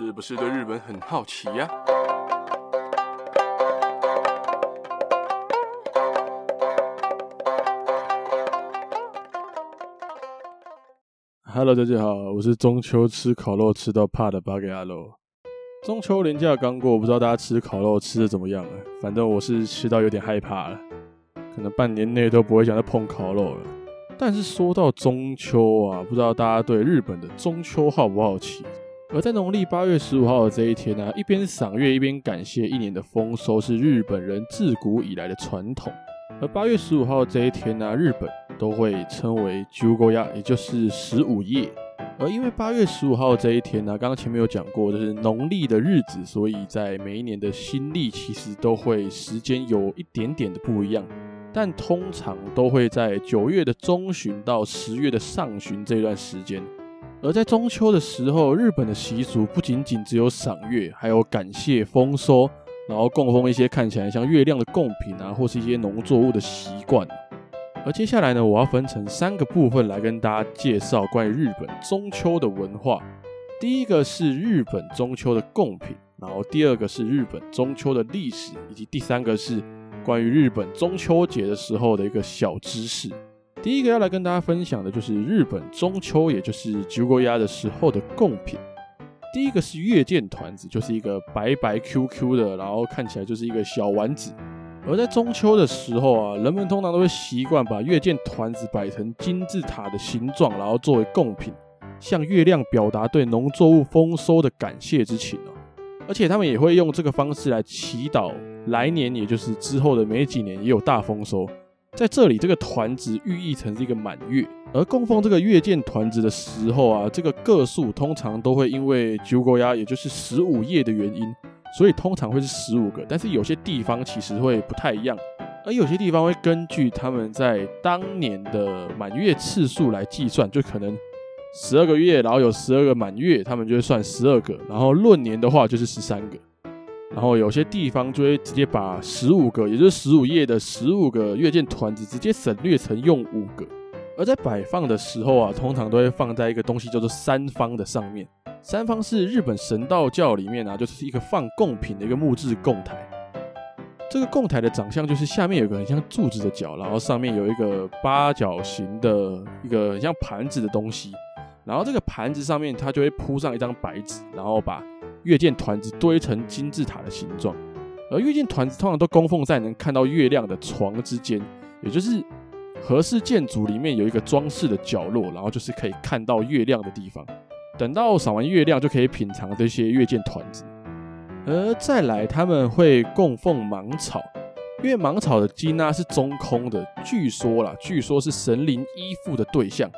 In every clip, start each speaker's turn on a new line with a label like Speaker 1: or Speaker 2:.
Speaker 1: 是不是对日本很好奇呀？Hello，大家好，我是中秋吃烤肉吃到怕的八格阿肉。中秋连假刚过，不知道大家吃烤肉吃的怎么样了？反正我是吃到有点害怕了，可能半年内都不会想再碰烤肉了。但是说到中秋啊，不知道大家对日本的中秋好不好奇？而在农历八月十五号的这一天呢、一边赏月一边感谢一年的丰收，是日本人自古以来的传统。而八月十五号这一天呢、日本都会称为十五夜，也就是十五夜。而因为八月十五号这一天呢、刚刚前面有讲过，就是农历的日子，所以在每一年的新历其实都会时间有一点点的不一样，但通常都会在九月的中旬到十月的上旬这段时间。而在中秋的时候，日本的习俗不仅仅只有赏月，还有感谢丰收，然后供奉一些看起来像月亮的贡品啊，或是一些农作物的习惯。而接下来呢，我要分成三个部分来跟大家介绍关于日本中秋的文化。第一个是日本中秋的贡品，然后第二个是日本中秋的历史，以及第三个是关于日本中秋节的时候的一个小知识。第一个要来跟大家分享的就是日本中秋，也就是十五夜的时候的贡品。第一个是月见团子，就是一个白白 Q Q 的，然后看起来就是一个小丸子。而在中秋的时候啊，人们通常都会习惯把月见团子摆成金字塔的形状，然后作为贡品，向月亮表达对农作物丰收的感谢之情哦。而且他们也会用这个方式来祈祷来年，也就是之后的没几年也有大丰收。在这里，这个团子寓意成是一个满月，而供奉这个月见团子的时候啊，这个个数通常都会因为十五夜，也就是十五夜的原因，所以通常会是十五个。但是有些地方其实会不太一样，而有些地方会根据他们在当年的满月次数来计算，就可能十二个月，然后有十二个满月，他们就会算十二个，然后闰年的话就是十三个。然后有些地方就会直接把十五个，也就是十五页的十五个月见团子，直接省略成用五个。而在摆放的时候啊，通常都会放在一个东西叫做三方的上面。三方是日本神道教里面啊，就是一个放贡品的一个木质供台。这个供台的长相就是下面有个很像柱子的角，然后上面有一个八角形的一个很像盘子的东西。然后这个盘子上面它就会铺上一张白纸，然后把月见团子堆成金字塔的形状，而月见团子通常都供奉在能看到月亮的床之间，也就是和式建筑里面有一个装饰的角落，然后就是可以看到月亮的地方。等到赏完月亮，就可以品尝这些月见团子。而再来，他们会供奉芒草，因为芒草的茎啊是中空的，据说啦，据说是神灵依附的对象。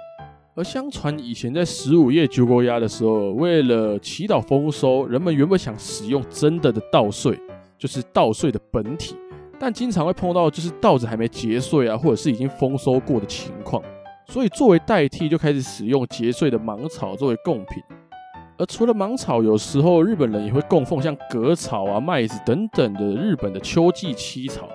Speaker 1: 而相传以前在十五夜十五夜的时候，为了祈祷丰收，人们原本想使用真的的稻穗，就是稻穗的本体，但经常会碰到就是稻子还没结穗啊，或者是已经丰收过的情况，所以作为代替就开始使用结穗的芒草作为贡品。而除了芒草，有时候日本人也会供奉像葛草啊、麦子等等的日本的秋季七草。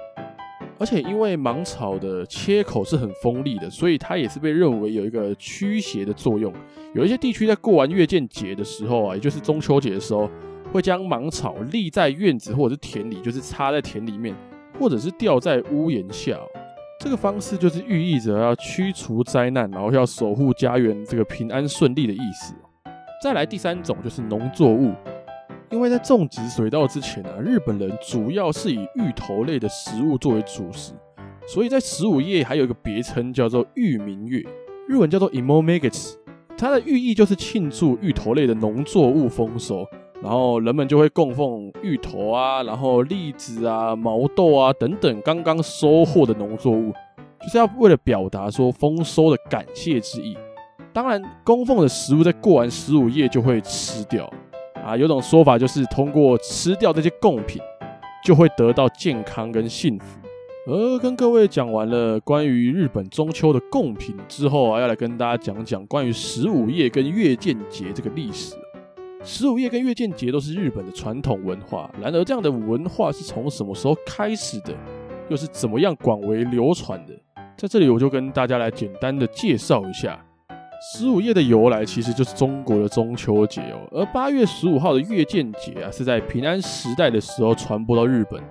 Speaker 1: 而且因为芒草的切口是很锋利的，所以它也是被认为有一个驱邪的作用。有一些地区在过完月见节的时候啊，也就是中秋节的时候，会将芒草立在院子或者是田里，就是插在田里面，或者是吊在屋檐下。这个方式就是寓意着要驱除灾难，然后要守护家园这个平安顺利的意思。再来第三种就是农作物。因为在种植水稻之前啊，日本人主要是以芋头类的食物作为主食，所以在十五夜还有一个别称叫做芋明月，日文叫做 imomegets，它的寓意就是庆祝芋头类的农作物丰收，然后人们就会供奉芋头啊，然后栗子啊、毛豆啊等等刚刚收获的农作物，就是要为了表达说丰收的感谢之意。当然，供奉的食物在过完十五夜就会吃掉。啊，有种说法就是通过吃掉这些贡品，就会得到健康跟幸福。而跟各位讲完了关于日本中秋的贡品之后啊，要来跟大家讲讲关于十五夜跟月见节这个历史。十五夜跟月见节都是日本的传统文化，然而这样的文化是从什么时候开始的，又是怎么样广为流传的？在这里我就跟大家来简单的介绍一下。十五夜的由来其实就是中国的中秋节哦，而八月十五号的月见节啊，是在平安时代的时候传播到日本的。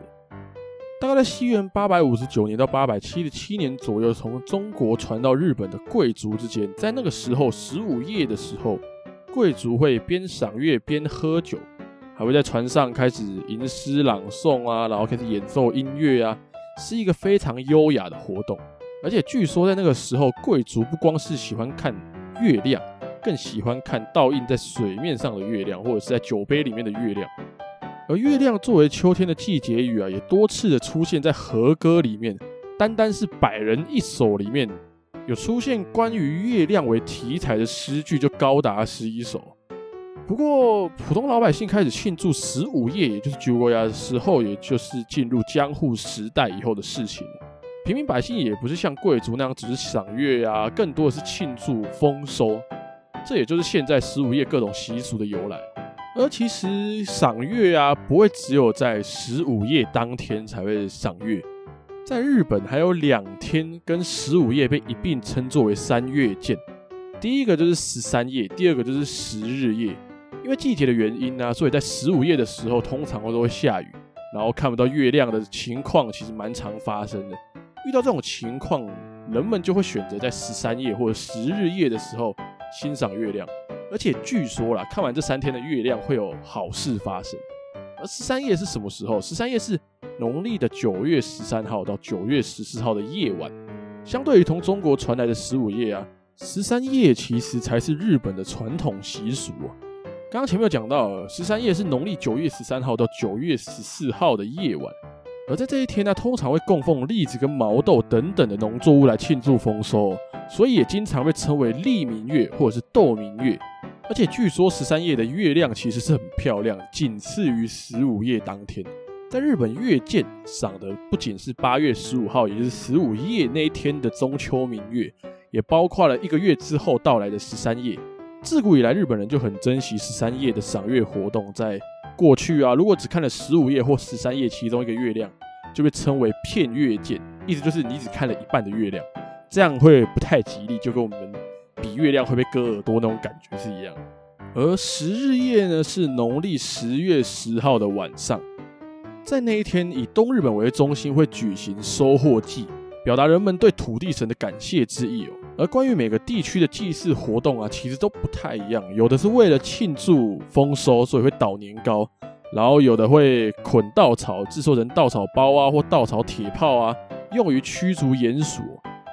Speaker 1: 大概在西元八百五十九年到八百七十七年左右，从中国传到日本的贵族之间，在那个时候十五夜的时候，贵族会边赏月边喝酒，还会在船上开始吟诗朗诵啊，然后开始演奏音乐啊，是一个非常优雅的活动。而且据说在那个时候，贵族不光是喜欢看月亮，更喜欢看倒映在水面上的月亮，或者是在酒杯里面的月亮。而月亮作为秋天的季节语啊，也多次的出现在和歌里面。单单是百人一首里面，有出现关于月亮为题材的诗句就高达十一首。不过，普通老百姓开始庆祝十五夜，也就是九五夜的时候，也就是进入江户时代以后的事情。平民百姓也不是像贵族那样只是赏月啊，更多的是庆祝丰收。这也就是现在十五夜各种习俗的由来。而其实赏月啊，不会只有在十五夜当天才会赏月，在日本还有两天跟十五夜被一并称作为三月见。第一个就是十三夜，第二个就是十日夜。因为季节的原因呢、所以在十五夜的时候通常会都会下雨，然后看不到月亮的情况其实蛮常发生的。遇到这种情况，人们就会选择在十三夜或者十日夜的时候欣赏月亮。而且据说啦，看完这三天的月亮会有好事发生。而十三夜是什么时候？十三夜是农历的九月十三号到九月十四号的夜晚。相对于从中国传来的十五夜啊，十三夜其实才是日本的传统习俗啊。刚刚前面有讲到，十三夜是农历九月十三号到九月十四号的夜晚。而在这一天呢，通常会供奉栗子跟毛豆等等的农作物来庆祝丰收，所以也经常被称为栗明月或者是豆明月。而且据说十三夜的月亮其实是很漂亮，仅次于十五夜当天。在日本，月见赏的不仅是八月十五号，也就是十五夜那一天的中秋明月，也包括了一个月之后到来的十三夜。自古以来，日本人就很珍惜十三夜的赏月活动，在。过去啊，如果只看了十五页或十三页其中一个月亮，就被称为片月见，意思就是你只看了一半的月亮，这样会不太吉利，就跟我们比月亮会被割耳朵那种感觉是一样。而十日夜呢，是农历十月十号的晚上，在那一天以东日本为中心会举行收获祭，表达人们对土地神的感谢之意哦。而关于每个地区的祭祀活动啊，其实都不太一样。有的是为了庆祝丰收，所以会捣年糕；然后有的会捆稻草，制作成稻草包啊，或稻草铁炮啊，用于驱逐鼹鼠。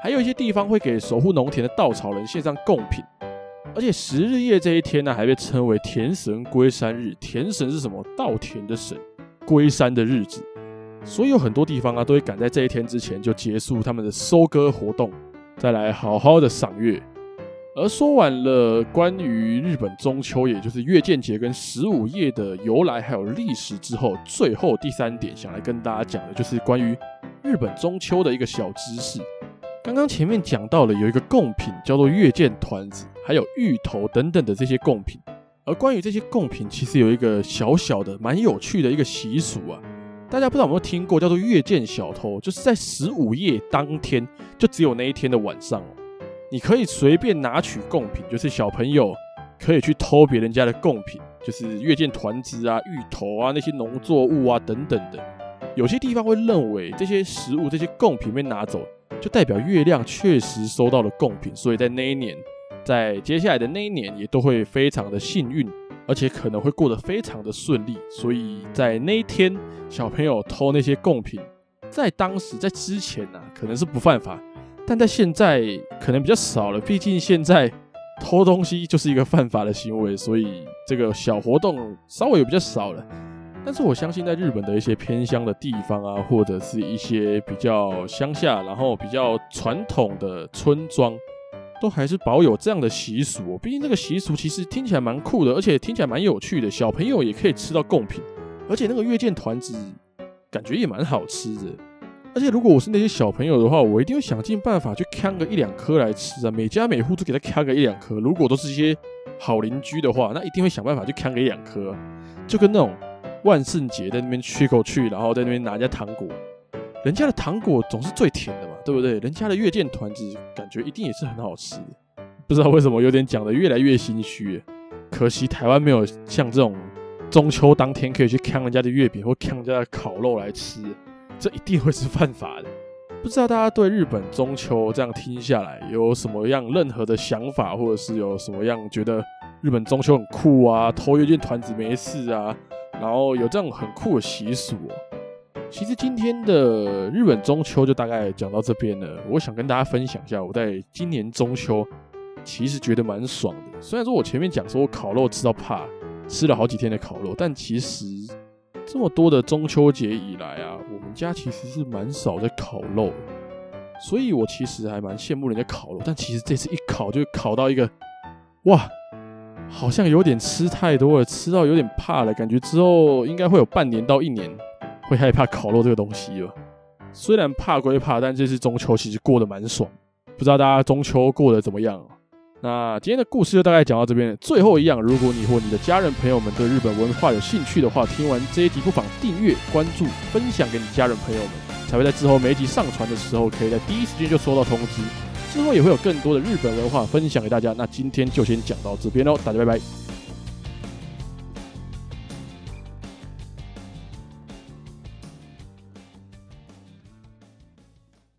Speaker 1: 还有一些地方会给守护农田的稻草人献上贡品。而且十日夜这一天呢，还被称为田神归山日。田神是什么？稻田的神，归山的日子。所以有很多地方啊，都会赶在这一天之前就结束他们的收割活动。再来好好的赏月，而说完了关于日本中秋，也就是月见节跟十五夜的由来还有历史之后，最后第三点想来跟大家讲的就是关于日本中秋的一个小知识。刚刚前面讲到了有一个贡品叫做月见团子，还有芋头等等的这些贡品，而关于这些贡品，其实有一个小小的蛮有趣的一个习俗啊。大家不知道有没有听过，叫做月见小偷，就是在十五夜当天，就只有那一天的晚上，你可以随便拿取贡品，就是小朋友可以去偷别人家的贡品，就是月见团子啊、芋头啊那些农作物啊等等的。有些地方会认为这些食物、这些贡品被拿走，就代表月亮确实收到了贡品，所以在那一年，在接下来的那一年也都会非常的幸运。而且可能会过得非常的顺利，所以在那一天，小朋友偷那些贡品，在当时在之前呢、啊，可能是不犯法，但在现在可能比较少了。毕竟现在偷东西就是一个犯法的行为，所以这个小活动稍微有比较少了。但是我相信，在日本的一些偏乡的地方啊，或者是一些比较乡下，然后比较传统的村庄。都还是保有这样的习俗哦，毕竟这个习俗其实听起来蛮酷的，而且听起来蛮有趣的。小朋友也可以吃到贡品，而且那个月见团子感觉也蛮好吃的。而且如果我是那些小朋友的话，我一定会想尽办法去抢个一两颗来吃啊！每家每户都给他抢个一两颗。如果都是一些好邻居的话，那一定会想办法去抢个一两颗，就跟那种万圣节在那边去口去，然后在那边拿人家糖果。人家的糖果总是最甜的，对不对？人家的月见团子感觉一定也是很好吃的。不知道为什么有点讲得越来越心虚。可惜台湾没有像这种中秋当天可以去抢人家的月饼或抢人家的烤肉来吃，这一定会是犯法的。不知道大家对日本中秋这样听下来有什么样任何的想法，或者是有什么样觉得日本中秋很酷啊，偷月见团子没事啊，然后有这种很酷的习俗。其实今天的日本中秋就大概讲到这边了。我想跟大家分享一下，我在今年中秋其实觉得蛮爽的。虽然说我前面讲说我烤肉吃到怕，吃了好几天的烤肉，但其实。这么多的中秋节以来啊，我们家其实是蛮少在烤肉，所以我其实还蛮羡慕人家烤肉。但其实这次一烤就烤到一个，哇，好像有点吃太多了，吃到有点怕了，感觉之后应该会有半年到一年会害怕烤肉这个东西了。虽然怕归怕，但这次中秋其实过得蛮爽，不知道大家中秋过得怎么样？那今天的故事就大概讲到这边。最后一样，如果你或你的家人朋友们对日本文化有兴趣的话，听完这一集不妨订阅、关注、分享给你家人朋友们，才会在之后每一集上传的时候，可以在第一时间就收到通知。之后也会有更多的日本文化分享给大家。那今天就先讲到这边喽，大家拜拜。